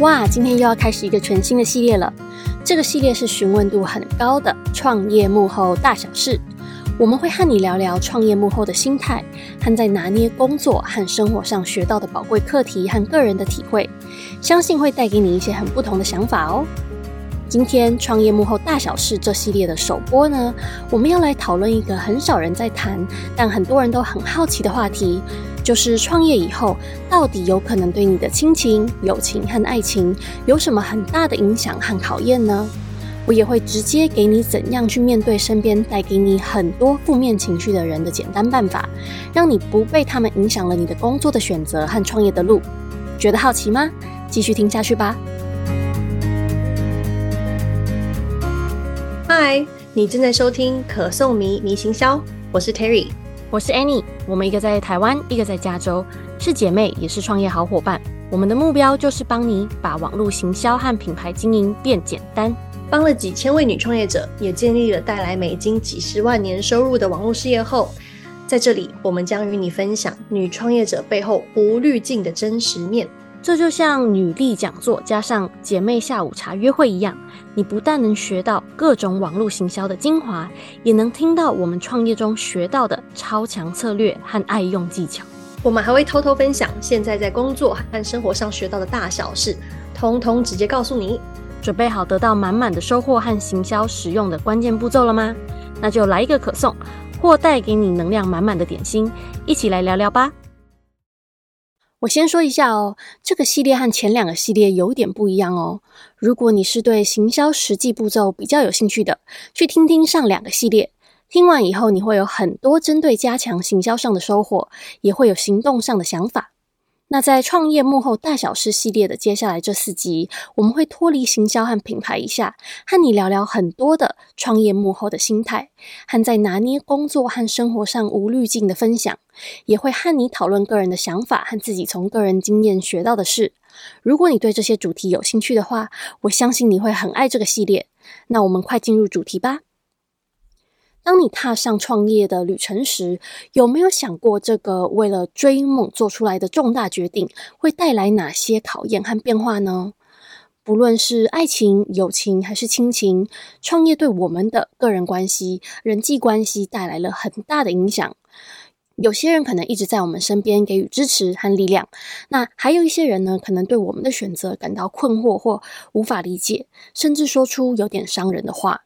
哇，今天又要开始一个全新的系列了。这个系列是询问度很高的创业幕后大小事。我们会和你聊聊创业幕后的心态，和在拿捏工作和生活上学到的宝贵课题和个人的体会，相信会带给你一些很不同的想法哦。今天创业幕后大小事这系列的首播呢，我们要来讨论一个很少人在谈，但很多人都很好奇的话题。就是创业以后，到底有可能对你的亲情、友情和爱情有什么很大的影响和考验呢？我也会直接给你怎样去面对身边带给你很多负面情绪的人的简单办法，让你不被他们影响了你的工作的选择和创业的路。觉得好奇吗？继续听下去吧。嗨，你正在收听可颂迷迷行销，我是 Terry。我是 Annie，我们一个在台湾，一个在加州，是姐妹，也是创业好伙伴。我们的目标就是帮你把网络行销和品牌经营变简单，帮了几千位女创业者，也建立了带来美金几十万年收入的网络事业后，在这里，我们将与你分享女创业者背后无滤镜的真实面。这就像女力讲座加上姐妹下午茶约会一样，你不但能学到各种网络行销的精华，也能听到我们创业中学到的超强策略和爱用技巧。我们还会偷偷分享现在在工作和生活上学到的大小事，通通直接告诉你。准备好得到满满的收获和行销使用的关键步骤了吗？那就来一个可颂，或带给你能量满满的点心，一起来聊聊吧。我先说一下哦，这个系列和前两个系列有点不一样哦。如果你是对行销实际步骤比较有兴趣的，去听听上两个系列，听完以后你会有很多针对加强行销上的收获，也会有行动上的想法。那在创业幕后大小事系列的接下来这四集，我们会脱离行销和品牌一下，和你聊聊很多的创业幕后的心态，和在拿捏工作和生活上无滤镜的分享，也会和你讨论个人的想法和自己从个人经验学到的事。如果你对这些主题有兴趣的话，我相信你会很爱这个系列。那我们快进入主题吧。当你踏上创业的旅程时，有没有想过这个为了追梦做出来的重大决定会带来哪些考验和变化呢？不论是爱情、友情还是亲情，创业对我们的个人关系、人际关系带来了很大的影响。有些人可能一直在我们身边给予支持和力量，那还有一些人呢，可能对我们的选择感到困惑或无法理解，甚至说出有点伤人的话。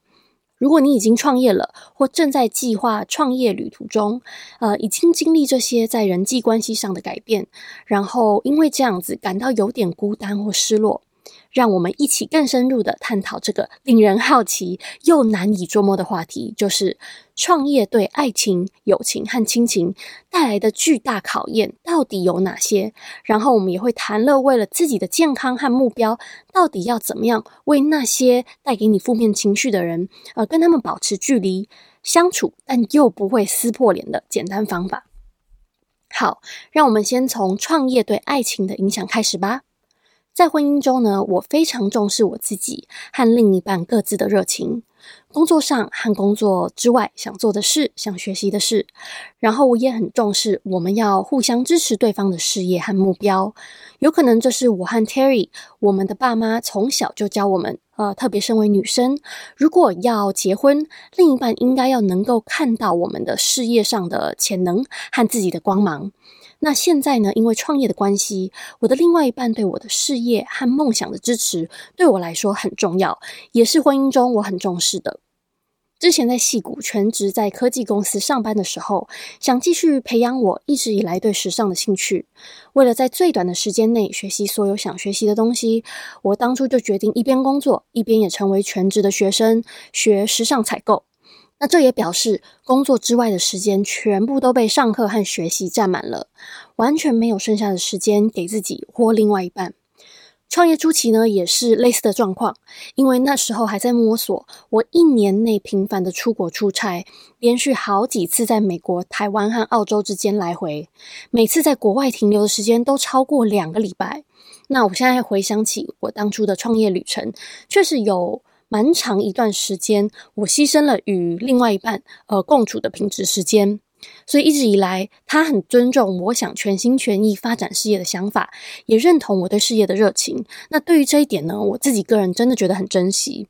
如果你已经创业了，或正在计划创业旅途中，呃，已经经历这些在人际关系上的改变，然后因为这样子感到有点孤单或失落。让我们一起更深入的探讨这个令人好奇又难以捉摸的话题，就是创业对爱情、友情和亲情带来的巨大考验到底有哪些？然后我们也会谈了，为了自己的健康和目标，到底要怎么样为那些带给你负面情绪的人，呃，跟他们保持距离相处，但又不会撕破脸的简单方法。好，让我们先从创业对爱情的影响开始吧。在婚姻中呢，我非常重视我自己和另一半各自的热情，工作上和工作之外想做的事、想学习的事。然后我也很重视我们要互相支持对方的事业和目标。有可能这是我和 Terry，我们的爸妈从小就教我们，呃，特别身为女生，如果要结婚，另一半应该要能够看到我们的事业上的潜能和自己的光芒。那现在呢，因为创业的关系，我的另外一半对我的事业和梦想的支持，对我来说很重要，也是婚姻中我很重视的。之前在戏谷全职在科技公司上班的时候，想继续培养我一直以来对时尚的兴趣。为了在最短的时间内学习所有想学习的东西，我当初就决定一边工作，一边也成为全职的学生，学时尚采购。那这也表示，工作之外的时间全部都被上课和学习占满了，完全没有剩下的时间给自己或另外一半。创业初期呢，也是类似的状况，因为那时候还在摸索。我一年内频繁的出国出差，连续好几次在美国、台湾和澳洲之间来回，每次在国外停留的时间都超过两个礼拜。那我现在回想起我当初的创业旅程，确实有。蛮长一段时间，我牺牲了与另外一半呃共处的品质时间，所以一直以来，他很尊重我想全心全意发展事业的想法，也认同我对事业的热情。那对于这一点呢，我自己个人真的觉得很珍惜。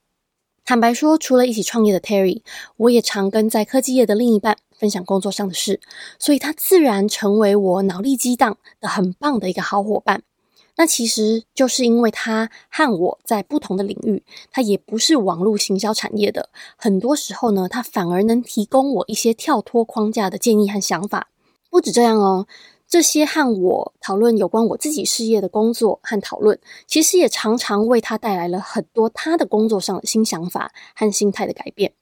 坦白说，除了一起创业的 Terry，我也常跟在科技业的另一半分享工作上的事，所以他自然成为我脑力激荡的很棒的一个好伙伴。那其实就是因为他和我在不同的领域，他也不是网络行销产业的，很多时候呢，他反而能提供我一些跳脱框架的建议和想法。不止这样哦，这些和我讨论有关我自己事业的工作和讨论，其实也常常为他带来了很多他的工作上的新想法和心态的改变。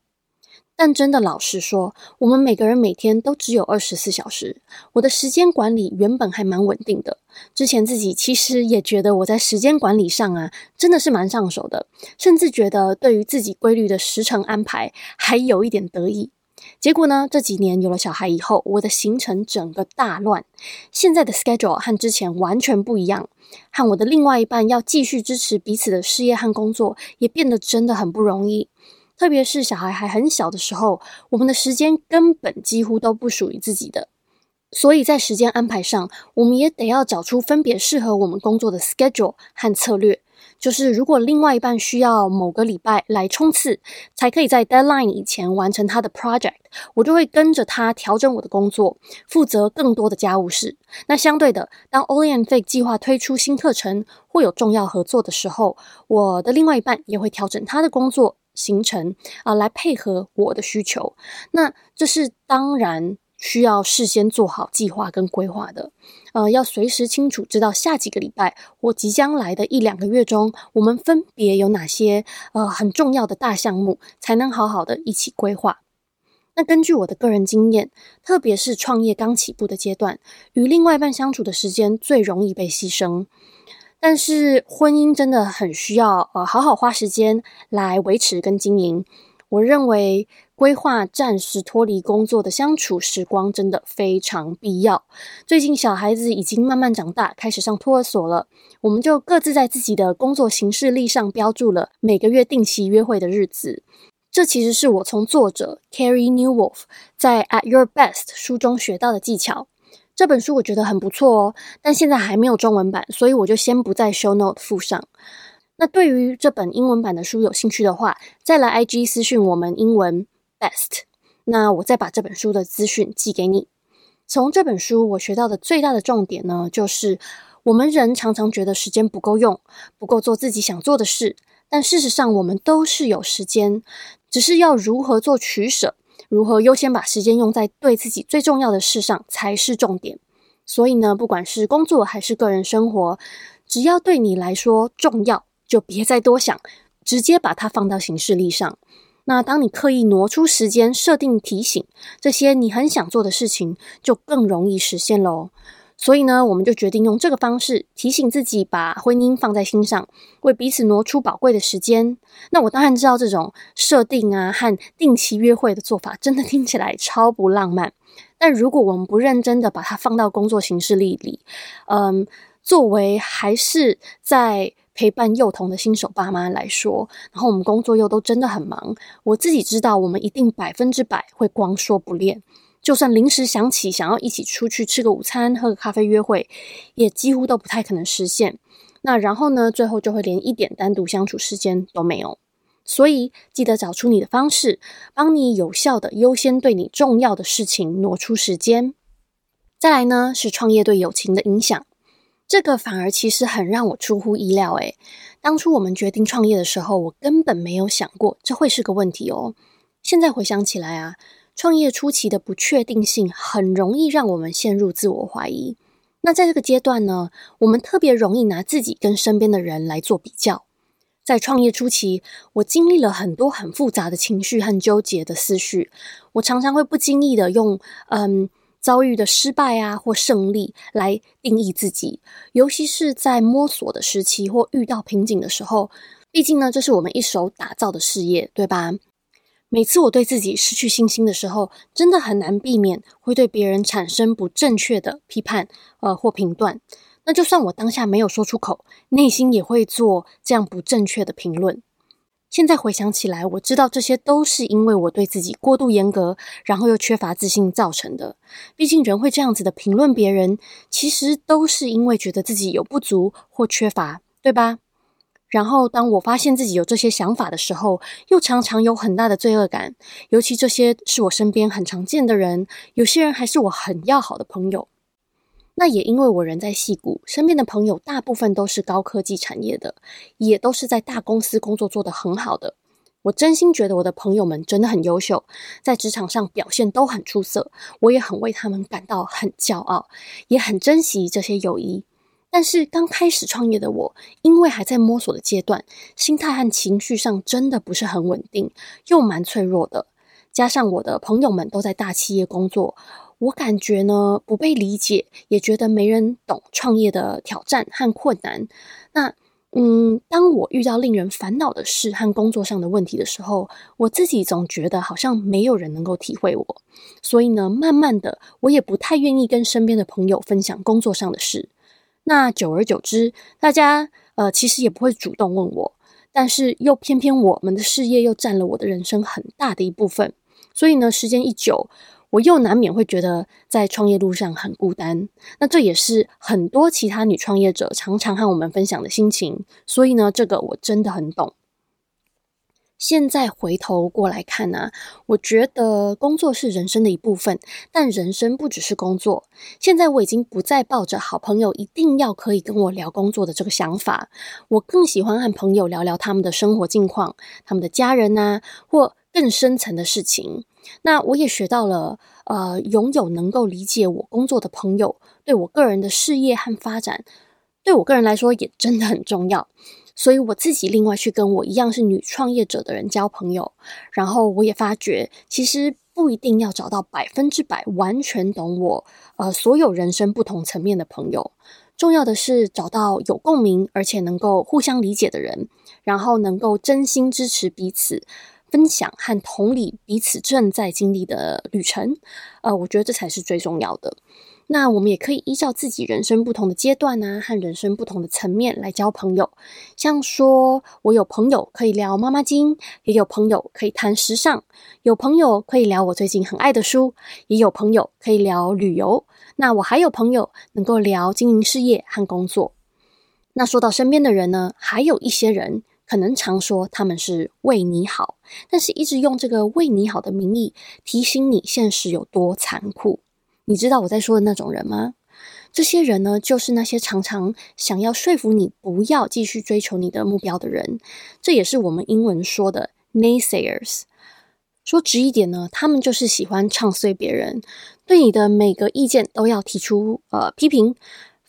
但真的老实说，我们每个人每天都只有二十四小时。我的时间管理原本还蛮稳定的，之前自己其实也觉得我在时间管理上啊，真的是蛮上手的，甚至觉得对于自己规律的时程安排还有一点得意。结果呢，这几年有了小孩以后，我的行程整个大乱，现在的 schedule 和之前完全不一样，和我的另外一半要继续支持彼此的事业和工作，也变得真的很不容易。特别是小孩还很小的时候，我们的时间根本几乎都不属于自己的，所以在时间安排上，我们也得要找出分别适合我们工作的 schedule 和策略。就是如果另外一半需要某个礼拜来冲刺，才可以在 deadline 以前完成他的 project，我就会跟着他调整我的工作，负责更多的家务事。那相对的，当 Oli and Fig 计划推出新课程或有重要合作的时候，我的另外一半也会调整他的工作。行程啊，来配合我的需求，那这是当然需要事先做好计划跟规划的。呃，要随时清楚知道下几个礼拜或即将来的一两个月中，我们分别有哪些呃很重要的大项目，才能好好的一起规划。那根据我的个人经验，特别是创业刚起步的阶段，与另外一半相处的时间最容易被牺牲。但是婚姻真的很需要呃好好花时间来维持跟经营。我认为规划暂时脱离工作的相处时光真的非常必要。最近小孩子已经慢慢长大，开始上托儿所了，我们就各自在自己的工作行事历上标注了每个月定期约会的日子。这其实是我从作者 Carey Nieuwhof 在《At Your Best》书中学到的技巧。这本书我觉得很不错哦，但现在还没有中文版，所以我就先不在 show note 附上。那对于这本英文版的书有兴趣的话，再来 IG 私讯我们英文 best，那我再把这本书的资讯寄给你。从这本书我学到的最大的重点呢，就是我们人常常觉得时间不够用，不够做自己想做的事，但事实上我们都是有时间，只是要如何做取舍。如何优先把时间用在对自己最重要的事上才是重点。所以呢，不管是工作还是个人生活，只要对你来说重要，就别再多想，直接把它放到行事历上。那当你刻意挪出时间，设定提醒，这些你很想做的事情，就更容易实现喽。所以呢，我们就决定用这个方式提醒自己，把婚姻放在心上，为彼此挪出宝贵的时间。那我当然知道这种设定啊和定期约会的做法，真的听起来超不浪漫。但如果我们不认真的把它放到工作行事历里，嗯，作为还是在陪伴幼童的新手爸妈来说，然后我们工作又都真的很忙，我自己知道，我们一定百分之百会光说不练。就算临时想起想要一起出去吃个午餐、喝个咖啡约会，也几乎都不太可能实现。那然后呢，最后就会连一点单独相处时间都没有。所以记得找出你的方式，帮你有效的优先对你重要的事情挪出时间。再来呢，是创业对友情的影响，这个反而其实很让我出乎意料。诶，当初我们决定创业的时候，我根本没有想过这会是个问题哦。现在回想起来啊。创业初期的不确定性很容易让我们陷入自我怀疑。那在这个阶段呢，我们特别容易拿自己跟身边的人来做比较。在创业初期，我经历了很多很复杂的情绪和纠结的思绪。我常常会不经意的用嗯遭遇的失败啊或胜利来定义自己，尤其是在摸索的时期或遇到瓶颈的时候。毕竟呢，这是我们一手打造的事业，对吧？每次我对自己失去信心的时候，真的很难避免会对别人产生不正确的批判，呃，或评断。那就算我当下没有说出口，内心也会做这样不正确的评论。现在回想起来，我知道这些都是因为我对自己过度严格，然后又缺乏自信造成的。毕竟人会这样子的评论别人，其实都是因为觉得自己有不足或缺乏，对吧？然后当我发现自己有这些想法的时候，又常常有很大的罪恶感。尤其这些是我身边很常见的人，有些人还是我很要好的朋友。那也因为我人在戏谷，身边的朋友大部分都是高科技产业的，也都是在大公司工作做得很好的。我真心觉得我的朋友们真的很优秀，在职场上表现都很出色，我也很为他们感到很骄傲，也很珍惜这些友谊。但是刚开始创业的我，因为还在摸索的阶段，心态和情绪上真的不是很稳定，又蛮脆弱的。加上我的朋友们都在大企业工作。我感觉呢，不被理解，也觉得没人懂创业的挑战和困难。那，嗯，当我遇到令人烦恼的事和工作上的问题的时候，我自己总觉得好像没有人能够体会我。所以呢，慢慢的，我也不太愿意跟身边的朋友分享工作上的事。那久而久之，大家呃其实也不会主动问我，但是又偏偏我们的事业又占了我的人生很大的一部分。所以呢，时间一久，我又难免会觉得在创业路上很孤单，那这也是很多其他女创业者常常和我们分享的心情。所以呢，这个我真的很懂。现在回头过来看呢，我觉得工作是人生的一部分，但人生不只是工作。现在我已经不再抱着好朋友一定要可以跟我聊工作的这个想法，我更喜欢和朋友聊聊他们的生活近况、他们的家人呐，或更深层的事情。那我也学到了，呃，拥有能够理解我工作的朋友，对我个人的事业和发展，对我个人来说也真的很重要。所以我自己另外去跟我一样是女创业者的人交朋友，然后我也发觉，其实不一定要找到百分之百完全懂我，呃，所有人生不同层面的朋友，重要的是找到有共鸣而且能够互相理解的人，然后能够真心支持彼此。分享和同理彼此正在经历的旅程，呃，我觉得这才是最重要的。那我们也可以依照自己人生不同的阶段、啊，和人生不同的层面来交朋友。像说，我有朋友可以聊妈妈经，也有朋友可以谈时尚，有朋友可以聊我最近很爱的书，也有朋友可以聊旅游。那我还有朋友能够聊经营事业和工作。那说到身边的人呢，还有一些人。可能常说他们是为你好，但是一直用这个为你好的名义提醒你现实有多残酷。你知道我在说的那种人吗？这些人呢，就是那些常常想要说服你不要继续追求你的目标的人。这也是我们英文说的 naysayers。说直一点呢，他们就是喜欢唱衰别人，对你的每个意见都要提出呃批评。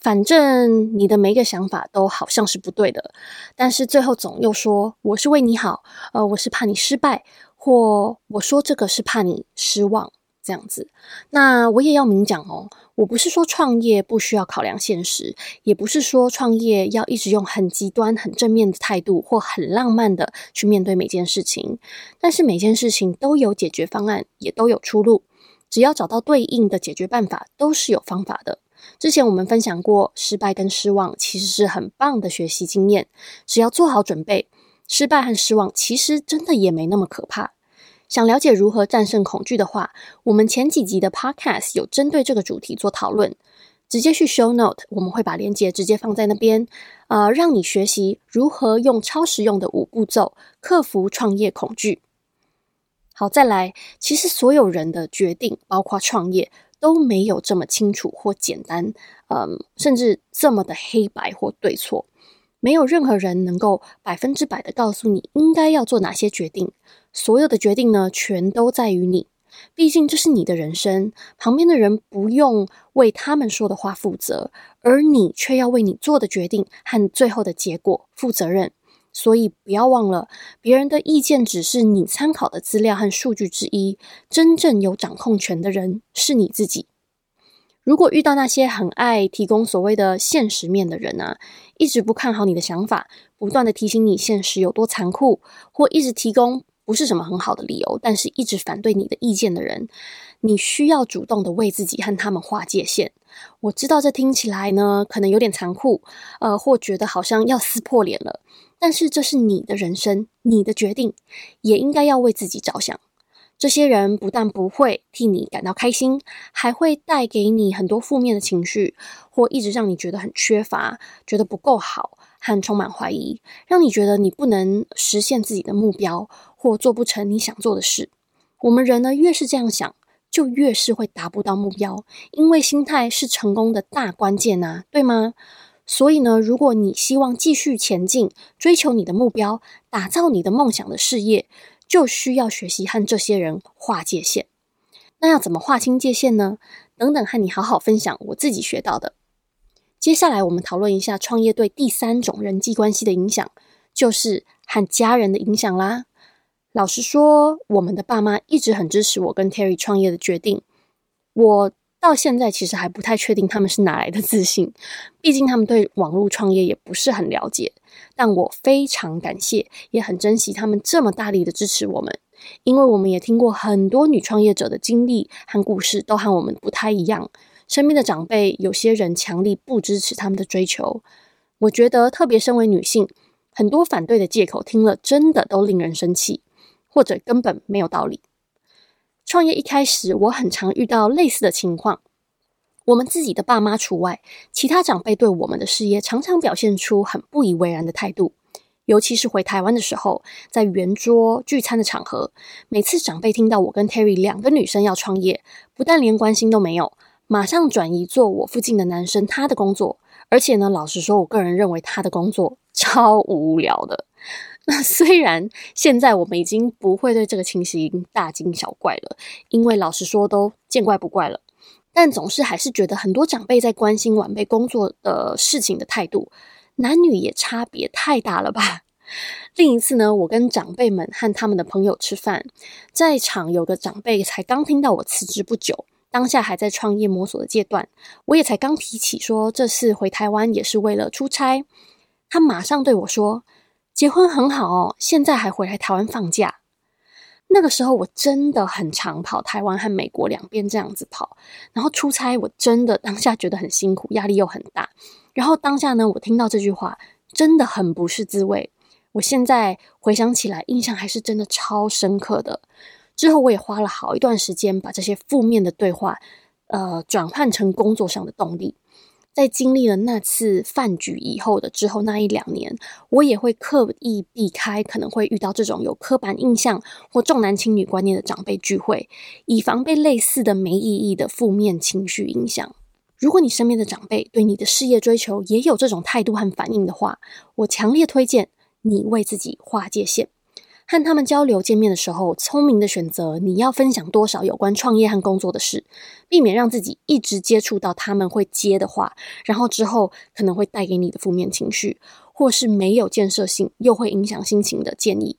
反正你的每一个想法都好像是不对的，但是最后总又说我是为你好，呃，我是怕你失败，或我说这个是怕你失望这样子。那我也要明讲哦，我不是说创业不需要考量现实，也不是说创业要一直用很极端、很正面的态度或很浪漫的去面对每件事情。但是每件事情都有解决方案，也都有出路，只要找到对应的解决办法，都是有方法的。之前我们分享过，失败跟失望其实是很棒的学习经验。只要做好准备，失败和失望其实真的也没那么可怕。想了解如何战胜恐惧的话，我们前几集的 Podcast 有针对这个主题做讨论，直接去 Show Note，我们会把链接直接放在那边，呃，让你学习如何用超实用的五步骤克服创业恐惧。好，再来，其实所有人的决定，包括创业。都没有这么清楚或简单，嗯，甚至这么的黑白或对错。没有任何人能够百分之百的告诉你应该要做哪些决定。所有的决定呢，全都在于你。毕竟这是你的人生，旁边的人不用为他们说的话负责，而你却要为你做的决定和最后的结果负责任。所以不要忘了，别人的意见只是你参考的资料和数据之一，真正有掌控权的人是你自己。如果遇到那些很爱提供所谓的现实面的人啊，一直不看好你的想法，不断的提醒你现实有多残酷，或一直提供不是什么很好的理由，但是一直反对你的意见的人，你需要主动的为自己和他们划界限。我知道这听起来呢，可能有点残酷，呃，或觉得好像要撕破脸了。但是这是你的人生，你的决定，也应该要为自己着想。这些人不但不会替你感到开心，还会带给你很多负面的情绪，或一直让你觉得很缺乏，觉得不够好，和充满怀疑，让你觉得你不能实现自己的目标，或做不成你想做的事。我们人呢，越是这样想，就越是会达不到目标，因为心态是成功的大关键呐，对吗？所以呢，如果你希望继续前进，追求你的目标，打造你的梦想的事业。就需要学习和这些人划界限。那要怎么划清界限呢？等等，和你好好分享我自己学到的。接下来，我们讨论一下创业对第三种人际关系的影响，就是和家人的影响啦。老实说，我们的爸妈一直很支持我跟 Terry 创业的决定。我。到现在其实还不太确定他们是哪来的自信，毕竟他们对网络创业也不是很了解。但我非常感谢，也很珍惜他们这么大力的支持我们，因为我们也听过很多女创业者的经历和故事，都和我们不太一样。身边的长辈有些人强力不支持他们的追求，我觉得特别身为女性，很多反对的借口听了真的都令人生气，或者根本没有道理。创业一开始，我很常遇到类似的情况。我们自己的爸妈除外，其他长辈对我们的事业常常表现出很不以为然的态度。尤其是回台湾的时候，在圆桌聚餐的场合，每次长辈听到我跟 Terry 两个女生要创业，不但连关心都没有，马上转移做我附近的男生他的工作。而且呢，老实说，我个人认为他的工作 超无聊的。虽然现在我们已经不会对这个情形大惊小怪了，因为老实说都见怪不怪了，但总是还是觉得很多长辈在关心晚辈工作的事情的态度，男女也差别太大了吧？另一次呢，我跟长辈们和他们的朋友吃饭，在场有个长辈才刚听到我辞职不久，当下还在创业摸索的阶段，我也才刚提起说这次回台湾也是为了出差，他马上对我说。结婚很好哦，现在还回来台湾放假。那个时候我真的很常跑台湾和美国两边这样子跑，然后出差我真的当下觉得很辛苦，压力又很大。然后当下呢，我听到这句话真的很不是滋味。我现在回想起来，印象还是真的超深刻的。之后我也花了好一段时间把这些负面的对话，呃，转换成工作上的动力。在经历了那次饭局以后的之后那一两年，我也会刻意避开可能会遇到这种有刻板印象或重男轻女观念的长辈聚会，以防被类似的没意义的负面情绪影响。如果你身边的长辈对你的事业追求也有这种态度和反应的话，我强烈推荐你为自己划界限。和他们交流见面的时候，聪明的选择你要分享多少有关创业和工作的事，避免让自己一直接触到他们会接的话，然后之后可能会带给你的负面情绪，或是没有建设性又会影响心情的建议。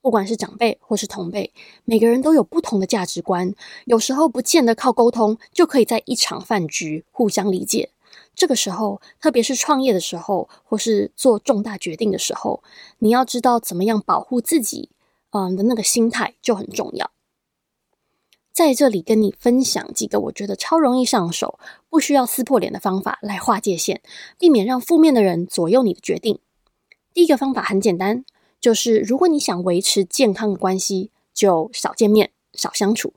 不管是长辈或是同辈，每个人都有不同的价值观，有时候不见得靠沟通就可以在一场饭局互相理解。这个时候，特别是创业的时候，或是做重大决定的时候，你要知道怎么样保护自己，嗯的那个心态就很重要。在这里跟你分享几个我觉得超容易上手、不需要撕破脸的方法来划界限，避免让负面的人左右你的决定。第一个方法很简单，就是如果你想维持健康的关系，就少见面、少相处，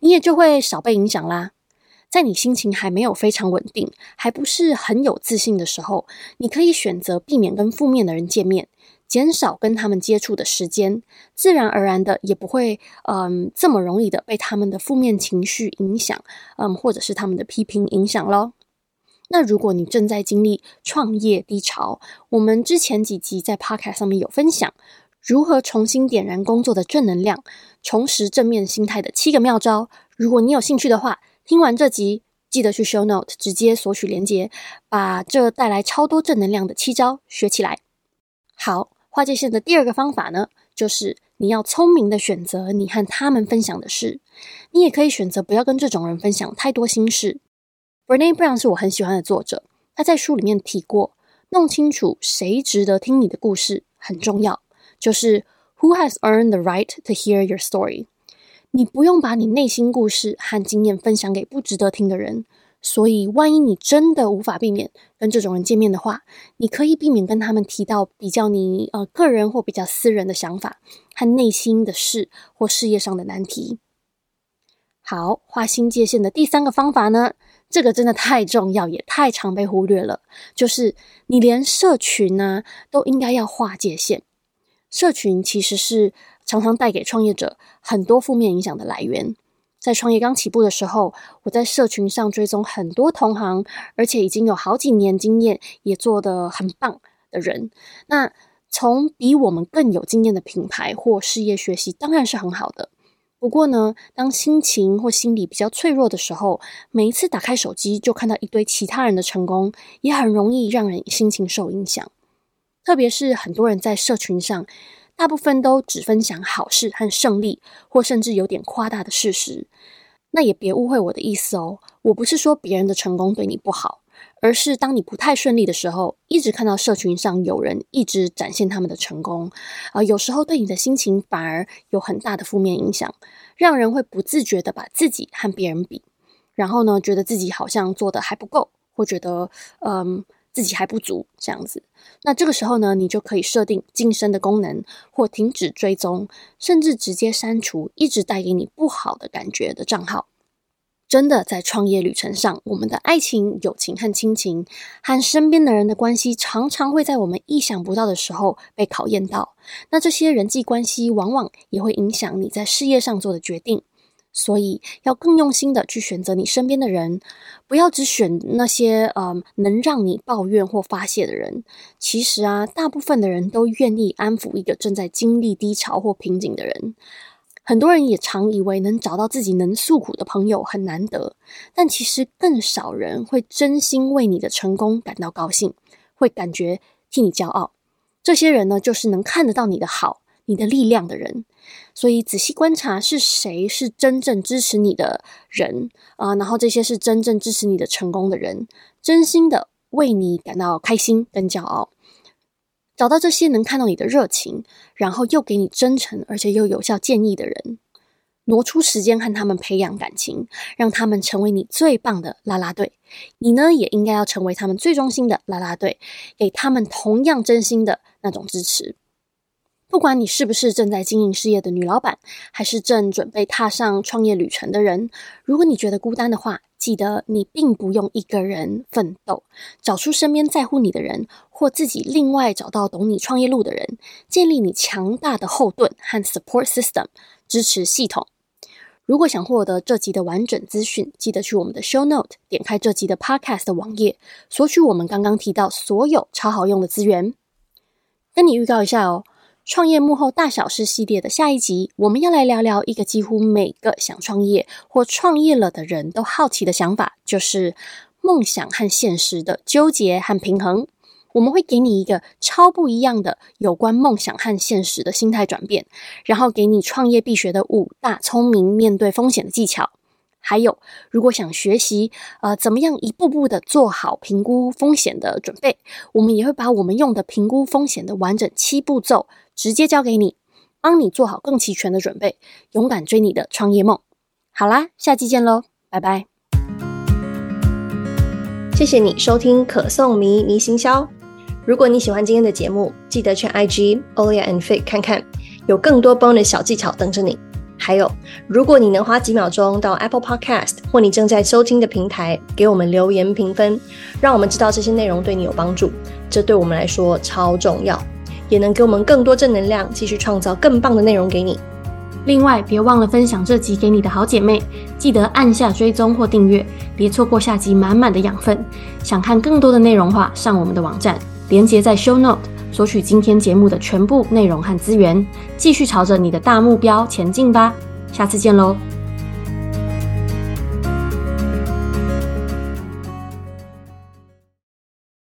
你也就会少被影响啦。在你心情还没有非常稳定，还不是很有自信的时候，你可以选择避免跟负面的人见面，减少跟他们接触的时间，自然而然的也不会，嗯，这么容易的被他们的负面情绪影响，嗯，或者是他们的批评影响咯。那如果你正在经历创业低潮，我们之前几集在 Podcast 上面有分享如何重新点燃工作的正能量，重拾正面心态的七个妙招。如果你有兴趣的话，听完这集，记得去 Show Note 直接索取连接，把这带来超多正能量的七招学起来。好，划界线的第二个方法呢，就是你要聪明的选择你和他们分享的事。你也可以选择不要跟这种人分享太多心事。Brené Brown 是我很喜欢的作者，他在书里面提过，弄清楚谁值得听你的故事很重要，就是 Who has earned the right to hear your story？你不用把你内心故事和经验分享给不值得听的人。所以，万一你真的无法避免跟这种人见面的话，你可以避免跟他们提到比较你呃个人或比较私人的想法和内心的事或事业上的难题。好，划清界限的第三个方法呢，这个真的太重要，也太常被忽略了，就是你连社群呢都应该要划界限。社群其实是常常带给创业者很多负面影响的来源。在创业刚起步的时候，我在社群上追踪很多同行，而且已经有好几年经验，也做得很棒的人。那从比我们更有经验的品牌或事业学习，当然是很好的。不过呢，当心情或心理比较脆弱的时候，每一次打开手机就看到一堆其他人的成功，也很容易让人心情受影响。特别是很多人在社群上。大部分都只分享好事和胜利，或甚至有点夸大的事实。那也别误会我的意思哦，我不是说别人的成功对你不好，而是当你不太顺利的时候，一直看到社群上有人一直展现他们的成功，啊、有时候对你的心情反而有很大的负面影响，让人会不自觉的把自己和别人比，然后呢，觉得自己好像做得还不够，或觉得嗯。自己还不足这样子，那这个时候呢，你就可以设定晋升的功能，或停止追踪，甚至直接删除一直带给你不好的感觉的账号。真的，在创业旅程上，我们的爱情、友情和亲情，和身边的人的关系，常常会在我们意想不到的时候被考验到。那这些人际关系，往往也会影响你在事业上做的决定。所以要更用心的去选择你身边的人，不要只选那些呃能让你抱怨或发泄的人。其实啊，大部分的人都愿意安抚一个正在经历低潮或瓶颈的人。很多人也常以为能找到自己能诉苦的朋友很难得，但其实更少人会真心为你的成功感到高兴，会感觉替你骄傲。这些人呢，就是能看得到你的好、你的力量的人。所以仔细观察是谁是真正支持你的人啊，然后这些是真正支持你的成功的人，真心的为你感到开心跟骄傲。找到这些能看到你的热情，然后又给你真诚而且又有效建议的人，挪出时间和他们培养感情，让他们成为你最棒的啦啦队。你呢，也应该要成为他们最忠心的啦啦队，给他们同样真心的那种支持。不管你是不是正在经营事业的女老板，还是正准备踏上创业旅程的人，如果你觉得孤单的话，记得你并不用一个人奋斗，找出身边在乎你的人，或自己另外找到懂你创业路的人，建立你强大的后盾和 support system 支持系统。如果想获得这集的完整资讯，记得去我们的 show note，点开这集的 podcast 的网页，索取我们刚刚提到所有超好用的资源。跟你预告一下哦。创业幕后大小事系列的下一集，我们要来聊聊一个几乎每个想创业或创业了的人都好奇的想法，就是梦想和现实的纠结和平衡。我们会给你一个超不一样的有关梦想和现实的心态转变，然后给你创业必学的五大聪明面对风险的技巧。还有，如果想学习，呃，怎么样一步步的做好评估风险的准备，我们也会把我们用的评估风险的完整七步骤直接交给你，帮你做好更齐全的准备，勇敢追你的创业梦。好啦，下期见喽，拜拜。谢谢你收听可颂迷迷行销。如果你喜欢今天的节目，记得去 IG Olia and Faye 看看，有更多 bonus 小技巧等着你。还有，如果你能花几秒钟到 Apple Podcast 或你正在收听的平台给我们留言评分，让我们知道这些内容对你有帮助，这对我们来说超重要，也能给我们更多正能量，继续创造更棒的内容给你。另外，别忘了分享这集给你的好姐妹，记得按下追踪或订阅，别错过下集满满的养分。想看更多的内容话，上我们的网站，连接在 Show Note。索取今天节目的全部内容和资源，继续朝着你的大目标前进吧！下次见喽。